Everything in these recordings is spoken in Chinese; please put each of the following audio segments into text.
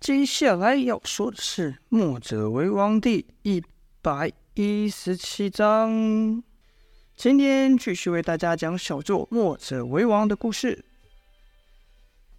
接下来要说的是《墨者为王》第一百一十七章。今天继续为大家讲小作《墨者为王》的故事。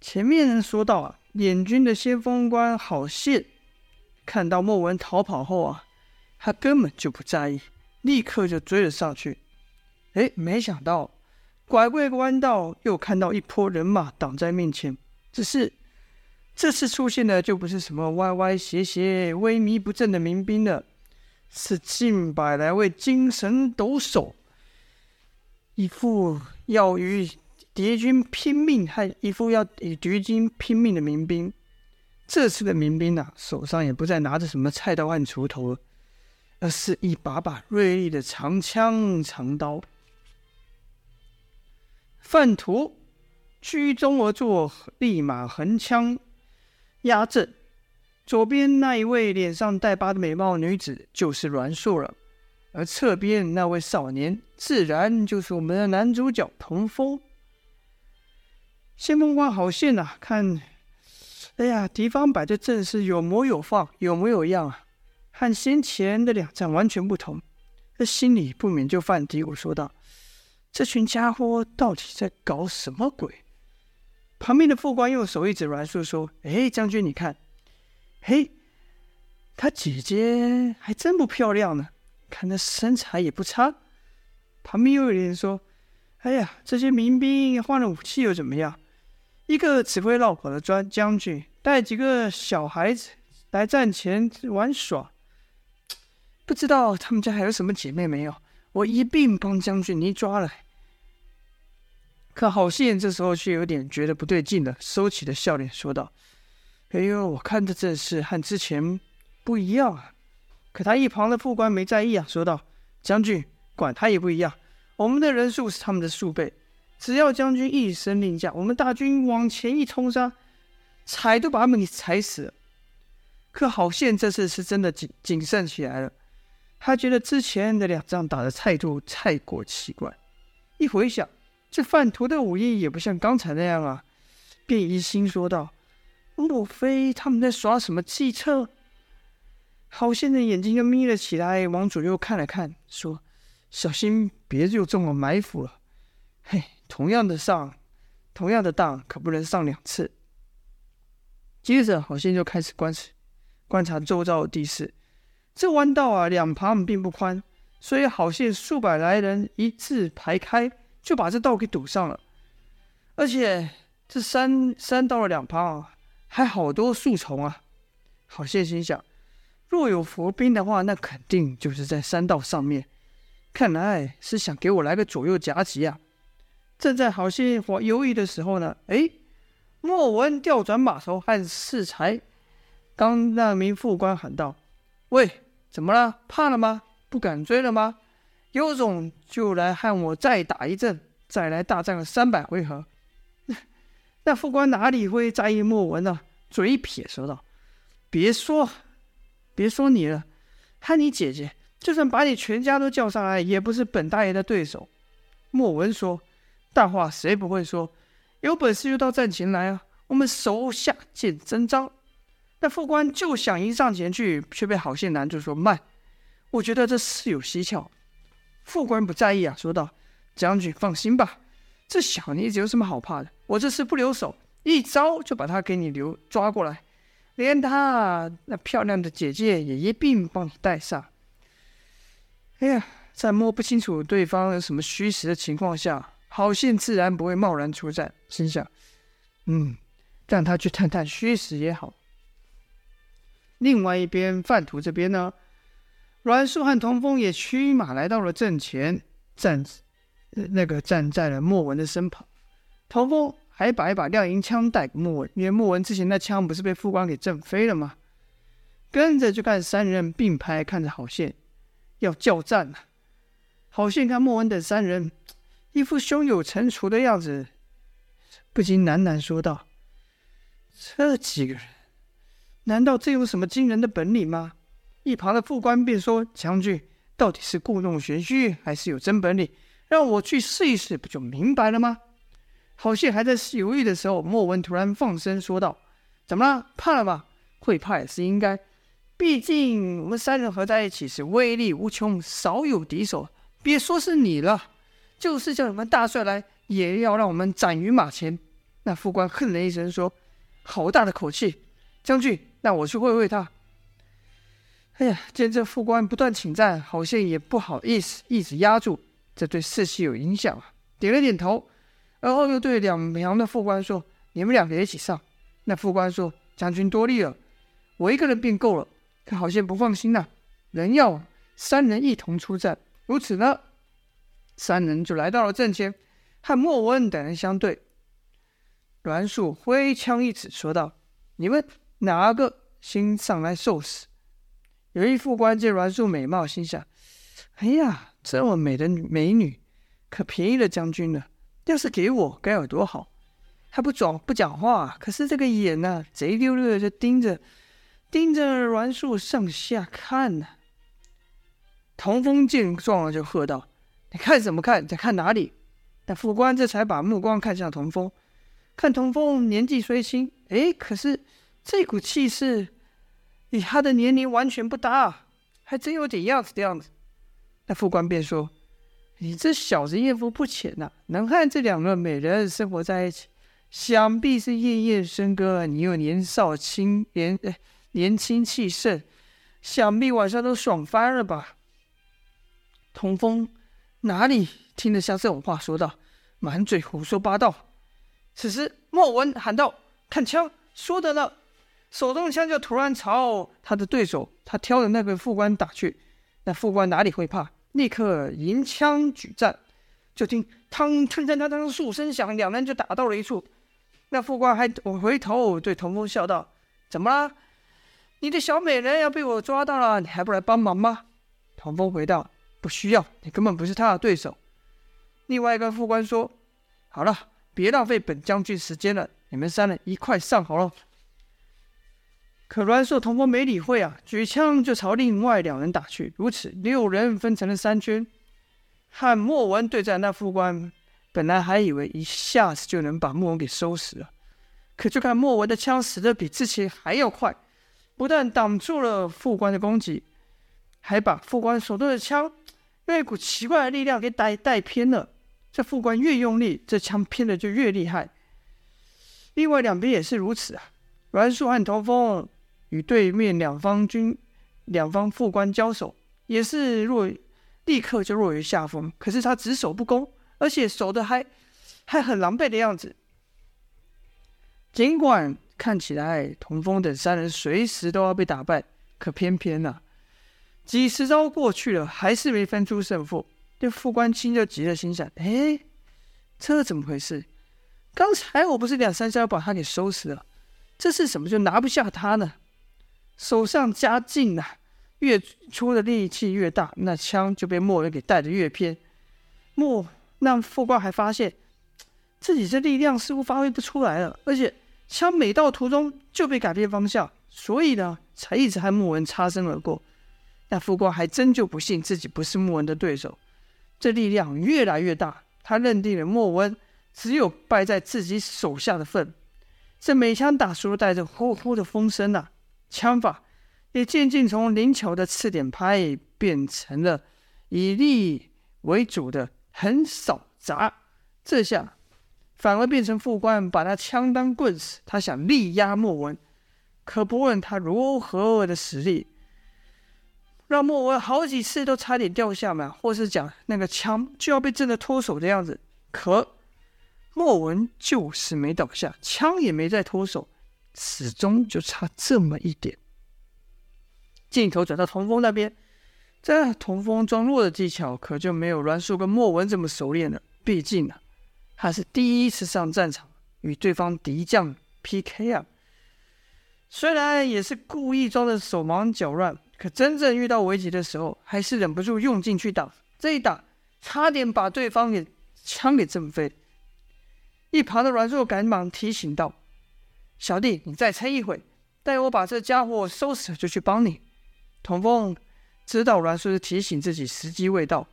前面说到啊，联军的先锋官郝宪看到莫文逃跑后啊，他根本就不在意，立刻就追了上去。哎，没想到拐过一个弯道，又看到一波人马挡在面前。只是这次出现的就不是什么歪歪斜斜、萎靡不振的民兵了，是近百来位精神抖擞、一副要与敌军拼命，还一副要与敌军拼命的民兵。这次的民兵啊，手上也不再拿着什么菜刀和锄头，而是一把把锐利的长枪、长刀。范图居中而坐，立马横枪压阵。左边那一位脸上带疤的美貌女子就是阮硕了，而侧边那位少年自然就是我们的男主角童风。先锋官郝宪呐，看，哎呀，敌方摆的阵势有模有样，有模有样啊，和先前的两战完全不同，这心里不免就犯嘀咕，说道。这群家伙到底在搞什么鬼？旁边的副官用手一指阮硕，说：“哎，将军，你看，嘿，他姐姐还真不漂亮呢，看那身材也不差。”旁边又有人说：“哎呀，这些民兵换了武器又怎么样？一个只会绕跑的专将军，带几个小孩子来战前玩耍，不知道他们家还有什么姐妹没有？我一并帮将军你抓来。”可郝宪这时候却有点觉得不对劲了，收起了笑脸，说道：“哎呦，我看这阵势和之前不一样啊。”可他一旁的副官没在意啊，说道：“将军，管他也不一样，我们的人数是他们的数倍，只要将军一声令下，我们大军往前一冲杀，踩都把他们给踩死了。”可郝宪这次是真的谨谨慎起来了，他觉得之前的两仗打的态度太过奇怪，一回想。这范图的武艺也不像刚才那样啊，便疑心说道：“莫非他们在耍什么计策？”郝宪的眼睛就眯了起来，往左右看了看，说：“小心别又中了埋伏了。”嘿，同样的上，同样的当，可不能上两次。接着，郝宪就开始观察观察周遭的地势。这弯道啊，两旁并不宽，所以郝宪数百来人一字排开。就把这道给堵上了，而且这山山道的两旁啊，还好多树丛啊。郝宪心想，若有伏兵的话，那肯定就是在山道上面。看来是想给我来个左右夹击啊！正在郝宪犹豫的时候呢，哎，莫文调转马头和适才，刚那名副官喊道：“喂，怎么了？怕了吗？不敢追了吗？”有种就来和我再打一阵，再来大战个三百回合。那副官哪里会在意莫文呢？嘴撇说道：“别说，别说你了，和你姐姐，就算把你全家都叫上来，也不是本大爷的对手。”莫文说：“大话谁不会说？有本事就到战前来啊！我们手下见真章。”那副官就想迎上前去，却被郝宪拦住说：“慢，我觉得这事有蹊跷。”副官不在意啊，说道：“将军放心吧，这小妮子有什么好怕的？我这次不留手，一招就把她给你留抓过来，连她那漂亮的姐姐也一并帮你带上。”哎呀，在摸不清楚对方有什么虚实的情况下，郝宪自然不会贸然出战，心想：“嗯，让他去探探虚实也好。”另外一边，范图这边呢？阮树和童风也驱马来到了阵前，站，那个站在了莫文的身旁。童风还把一把亮银枪带给莫文，因为莫文之前那枪不是被副官给震飞了吗？跟着就看三人并排看着郝宪，要叫战了。郝宪看莫文等三人一副胸有成竹的样子，不禁喃喃说道：“这几个人，难道真有什么惊人的本领吗？”一旁的副官便说：“将军到底是故弄玄虚，还是有真本领？让我去试一试，不就明白了吗？”好戏还在犹豫的时候，莫文突然放声说道：“怎么了？怕了吧？会怕也是应该。毕竟我们三人合在一起是威力无穷，少有敌手。别说是你了，就是叫你们大帅来，也要让我们斩于马前。那副官哼了一声说：“好大的口气，将军，那我去会会他。”哎呀，见这副官不断请战，好像也不好意思一直压住，这对士气有影响啊。点了点头，而后又对两旁的副官说：“你们两个一起上。”那副官说：“将军多虑了，我一个人便够了。可好像不放心呐、啊，人要三人一同出战。如此呢，三人就来到了阵前，和莫文等人相对。栾树挥枪一指，说道：“你们哪个先上来受死？”有一副官见栾树美貌，心想：“哎呀，这么美的美女，可便宜了将军了。要是给我，该有多好！他不装不讲话，可是这个眼呢、啊，贼溜溜的就盯着盯着栾树上下看呢、”童风见状，就喝道：“你看什么看？在看哪里？”那副官这才把目光看向童风，看童风年纪虽轻，哎，可是这股气势。与他的年龄完全不搭，还真有点样子的样子。那副官便说：“你这小子艳福不浅呐、能和这两个美人生活在一起，想必是夜夜笙歌。你又年少轻年，哎，年轻气盛，想必晚上都爽翻了吧？”童风哪里听得下这种话，说道：“满嘴胡说八道。”此时莫文喊道：“看枪，说的了。”手中的枪就突然朝他的对手，他挑的那个副官打去。那副官哪里会怕，立刻迎枪举战。就听“嘡嘡嘡嘡嘡”数声响，两人就打到了一处。那副官还回头对童风笑道：“怎么啦？你的小美人要被我抓到了，你还不来帮忙吗？”童风回道：“不需要，你根本不是他的对手。”另外一个副官说：“好了，别浪费本将军时间了，你们三人一块上好了。”可栾树、童风没理会啊，举枪就朝另外两人打去。如此，六人分成了三圈，和莫文对战。那副官本来还以为一下子就能把莫文给收拾了，可就看莫文的枪死得比之前还要快，不但挡住了副官的攻击，还把副官手中的枪用一股奇怪的力量给带带偏了。这副官越用力，这枪偏的就越厉害。另外两边也是如此啊，栾树和童风。与对面两方军、两方副官交手，也是弱，立刻就落于下风。可是他只守不攻，而且守的还还很狼狈的样子。尽管看起来童风等三人随时都要被打败，可偏偏呢、啊，几十招过去了，还是没分出胜负。这副官亲就急了，心想：哎，这怎么回事？刚才我不是两三下把他给收拾了，这是什么就拿不下他呢？手上加劲呐、越出的力气越大，那枪就被莫文给带得越偏。莫那副官还发现自己这力量似乎发挥不出来了，而且枪每到途中就被改变方向，所以呢，才一直和莫文擦身而过。那副官还真就不信自己不是莫文的对手，这力量越来越大，他认定了莫文只有败在自己手下的份。这每枪打出带着呼呼的风声呐、枪法也渐渐从灵巧的刺点拍变成了以力为主的横扫砸，这下反而变成副官把他枪当棍使，他想力压莫文，可不问他如何的实力，让莫文好几次都差点掉下马，或是讲那个枪就要被震得脱手的样子，可莫文就是没倒下，枪也没再脱手。始终就差这么一点。镜头转到童风那边，这童风装弱的技巧可就没有栾树跟莫文这么熟练了。毕竟啊，他是第一次上战场与对方敌将 PK 啊。虽然也是故意装的手忙脚乱，可真正遇到危急的时候，还是忍不住用劲去打。这一打，差点把对方给枪给震飞。一旁的栾树赶忙提醒道。小弟，你再撑一会，待我把这家伙收拾了，就去帮你。童风知道栾叔是提醒自己时机未到，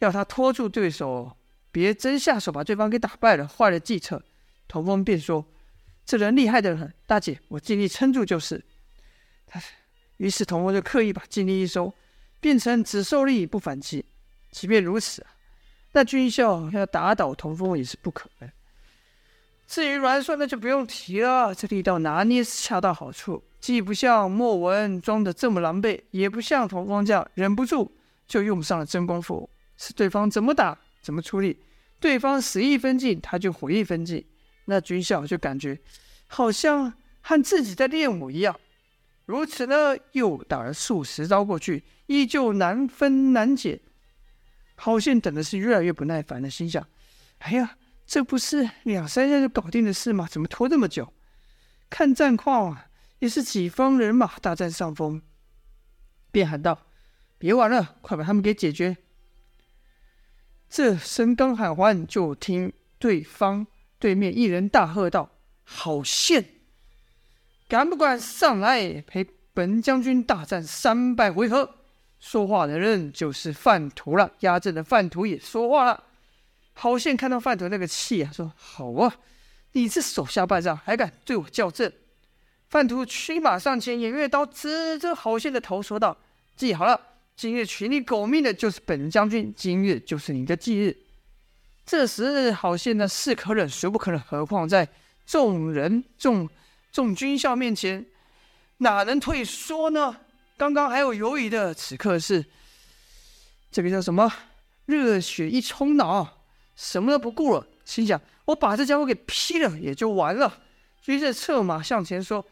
要他拖住对手，别真下手把对方给打败了，坏了计策。童风便说：“这人厉害得很，大姐，我尽力撑住就是。”于是童风就刻意把劲力一收，变成只受力不反击。即便如此，那军校要打倒童风也是不可能。至于阮硕，那就不用提了，这力道拿捏是恰到好处，既不像莫文装的这么狼狈，也不像童风这样忍不住就用上了真功夫。是对方怎么打怎么出力，对方使一分劲他就回一分劲。那军校就感觉好像和自己在练武一样。如此呢，又打了数十招过去，依旧难分难解。郝宪等的是越来越不耐烦了，心想：哎呀。这不是两三下就搞定的事吗？怎么拖这么久？看战况啊，也是己方人马大占上风。便喊道：“别玩了，快把他们给解决！”这声刚喊完，就听对方对面一人大喝道：“郝宪，敢不敢上来陪本将军大战三百回合？”说话的人就是范图了。压阵的范图也说话了。郝宪看到范图那个气啊，说：“好啊，你这手下败将还敢对我叫阵？”范图驱马上前，偃月刀指着郝宪的头说道：“记好了，今日取你狗命的就是本将军，今日就是你的忌日。”这时郝宪呢，是可忍孰不可忍，何况在众人众众军校面前，哪能退缩呢？刚刚还有犹豫的，此刻是这个叫什么？热血一冲脑。什么都不顾了，心想：我把这家伙给劈了也就完了。于是策马向前说：“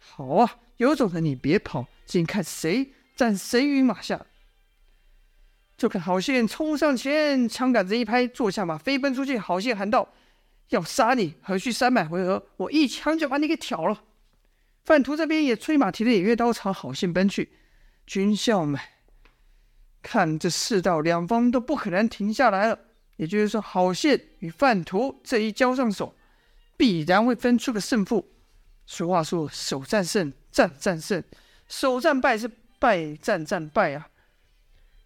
好啊，有种的你别跑，尽看谁战谁于马下。”就看郝宪冲上前，枪杆子一拍，坐下马飞奔出去。郝宪喊道：“要杀你，何须三百回合？我一枪就把你给挑了。”范图这边也催马提着偃月刀朝郝宪奔去。军校们看这世道，两方都不可能停下来了。也就是说，郝宪与范图这一交上手，必然会分出个胜负。俗话说：“首战胜，战战胜；首战败是败战战败啊。”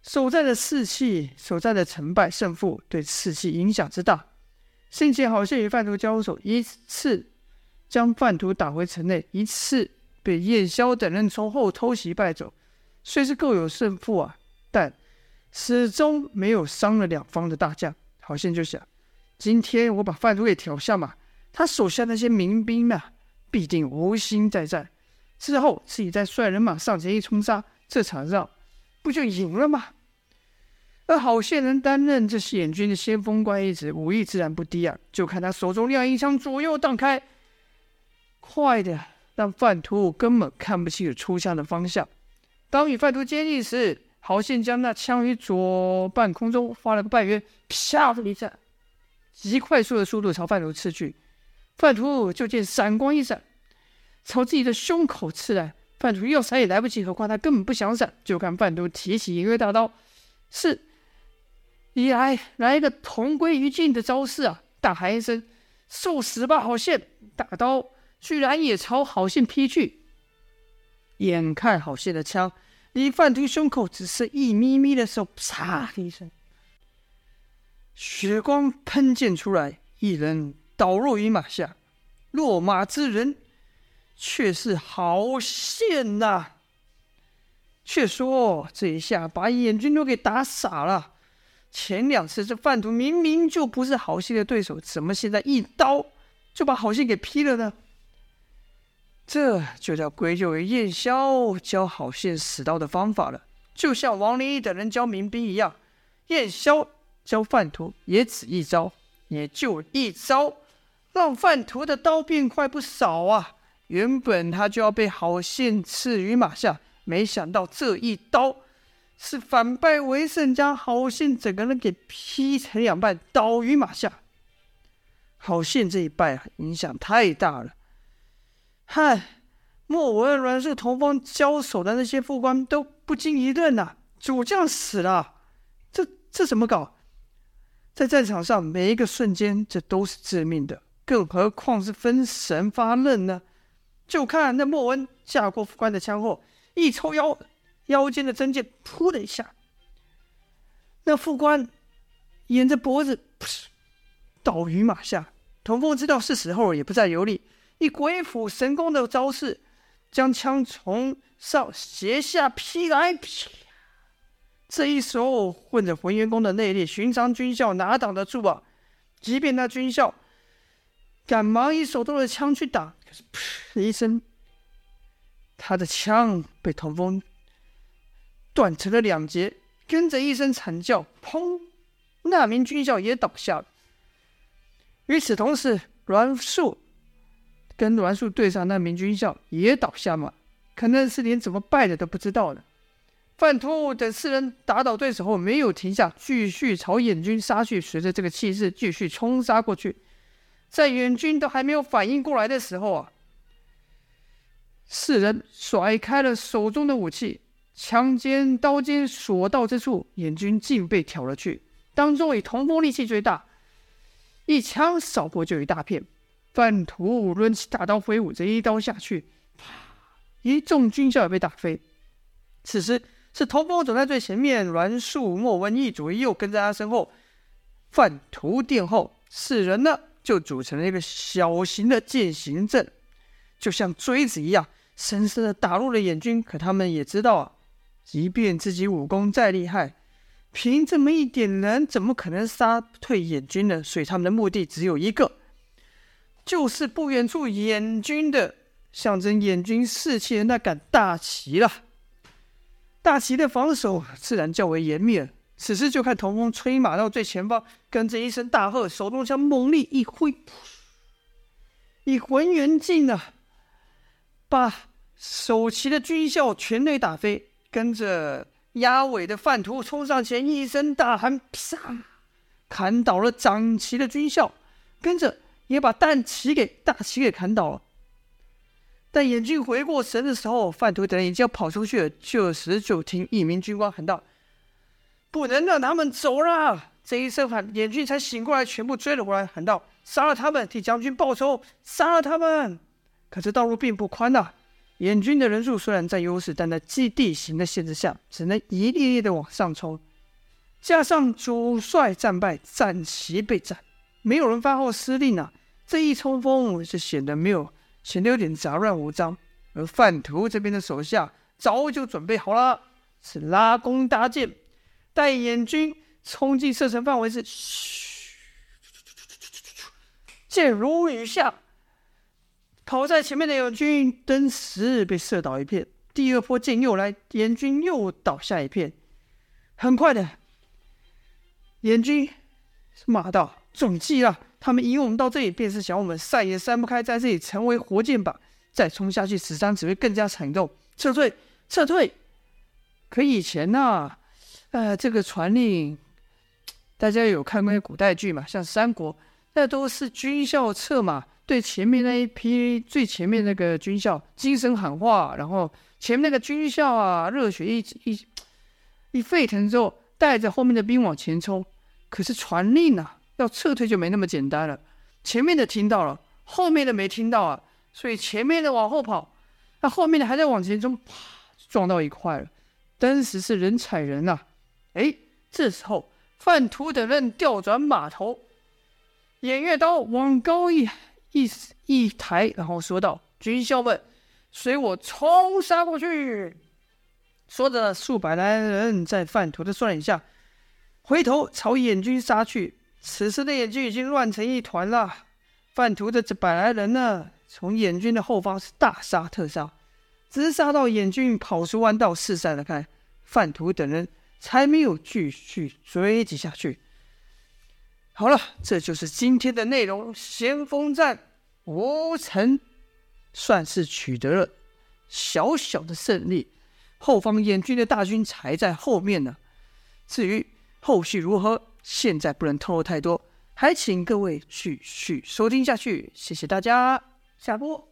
首战的士气，首战的成败胜负，对士气影响之大。先前郝宪与范图交手，一次将范图打回城内，一次被燕萧等人从后偷袭败走，虽是各有胜负啊，但始终没有伤了两方的大将。郝宪就想，今天我把范图给挑下马，他手下那些民兵呐，必定无心再战。之后自己再率人马上前一冲杀，这场仗不就赢了吗？而郝宪能担任这远军的先锋官一职，武艺自然不低啊。就看他手中亮银枪，左右荡开，快的让范图根本看不清出枪的方向。当与范图接近时，郝宪将那枪于左半空中发了个半圆，啪的一下，极快速的速度朝范图刺去。范图就见闪光一闪，朝自己的胸口刺来。范图要闪也来不及，何况他根本不想闪。就看范图提起偃月大刀，是一来来一个同归于尽的招式啊！大喊一声：“受死吧，郝宪！”大刀居然也朝郝宪劈去。眼看郝宪的枪。离范图胸口只剩一咪咪的时候，啪的一声，血光喷溅出来，一人倒落于马下。落马之人却是郝宪呐！却说这一下把眼军都给打傻了。前两次这范图明明就不是郝宪的对手，怎么现在一刀就把郝宪给劈了呢？这就叫归咎于燕萧教郝信使刀的方法了，就像王灵异等人教民兵一样，燕萧教范图也只一招，也就一招，让范图的刀变快不少啊！原本他就要被郝信刺于马下，没想到这一刀是反败为胜，将郝信整个人给劈成两半，倒于马下。郝信这一败啊，影响太大了。嗨，莫文、阮硕、童风交手的那些副官都不禁一愣呐、主将死了，这这怎么搞？在战场上，每一个瞬间，这都是致命的，更何况是分神发愣呢？就看那莫文架过副官的枪后，一抽腰腰间的真剑，噗的一下，那副官沿着脖子噗倒于马下。童风知道是时候，也不再犹豫。以鬼斧神工的招式，将枪从上斜下劈来，劈。这一手混着浑元功的内力，寻常军校哪挡得住啊？即便那军校赶忙以手中的枪去挡，可是噗一声，他的枪被童风断成了两截，跟着一声惨叫，砰！那名军校也倒下了。与此同时，栾树跟栾树对上那名军校也倒下嘛，可能是连怎么败的都不知道呢。范图等四人打倒对手后，没有停下，继续朝燕军杀去。随着这个气势，继续冲杀过去。在燕军都还没有反应过来的时候啊，四人甩开了手中的武器，枪尖、刀尖所到之处，燕军竟被挑了去。当中以童风力气最大，一枪扫过就一大片。范图抡起大刀挥舞，这一刀下去，啪！一众军校也被打飞。此时。是头风走在最前面，栾树、莫文一左一右跟在他身后，范图殿后，四人呢就组成了一个小型的剑行阵，就像锥子一样，深深的打入了眼军。可他们也知道啊，即便自己武功再厉害，凭这么一点人，怎么可能杀退眼军呢？所以他们的目的只有一个，就是不远处燕军的象征燕军士气的那杆大旗了。大旗的防守自然较为严密了。此时就看童风催马到最前方，跟着一声大喝，手中枪猛力一挥，以浑元劲啊，把守旗的军校全队打飞。跟着压尾的范图冲上前，一声大喊，啪，砍倒了掌旗的军校，跟着也把弹旗给大旗给砍倒了。但眼军回过神的时候，范图等人已经要跑出去了。这时就听一名军官喊道：“不能让他们走了！”这一声喊，眼军才醒过来，全部追了过来，喊道：“杀了他们，替将军报仇！杀了他们！”可是道路并不宽呐、啊，燕军的人数虽然占优势，但在基地形的限制下，只能一列列的往上冲。加上主帅战败，战旗被斩，没有人发号施令啊！这一冲锋是显得没有。显得有点杂乱无章，而范图这边的手下早就准备好了，是拉弓搭箭，待燕军冲进射程范围时，嘘，箭如雨下。跑在前面的友军登时被射倒一片，第二波箭又来，燕军又倒下一片。很快的，燕军骂道：“中计了！”他们引我们到这里，便是想我们散也散不开，在这里成为活箭靶，再冲下去，死伤只会更加惨重。撤退，撤退！可以前呢、呃，这个传令，大家有看过那古代剧嘛？像三国，那都是军校策马，对前面那一批最前面那个军校精神喊话，然后前面那个军校啊，热血一一一沸腾之后，带着后面的兵往前冲。可是传令呢？要撤退就没那么简单了，前面的听到了，后面的没听到啊，所以前面的往后跑，那后面的还在往前冲，啪，撞到一块了。当时是人踩人呐、啊，哎，这时候范图等人调转马头，偃月刀往高一一一抬，然后说道：“军校们，随我冲杀过去！”说着，数百来人在范图的率领下，回头朝燕军杀去。此时的眼军已经乱成一团了，范图的这百来人呢，从眼军的后方是大杀特杀，直杀到眼军跑出弯道四散了开，范图等人才没有继续追击下去。好了，这就是今天的内容。先锋战，吴成算是取得了小小的胜利，后方燕军的大军才在后面呢。至于后续如何？现在不能透露太多，还请各位继续收听下去，谢谢大家，下播。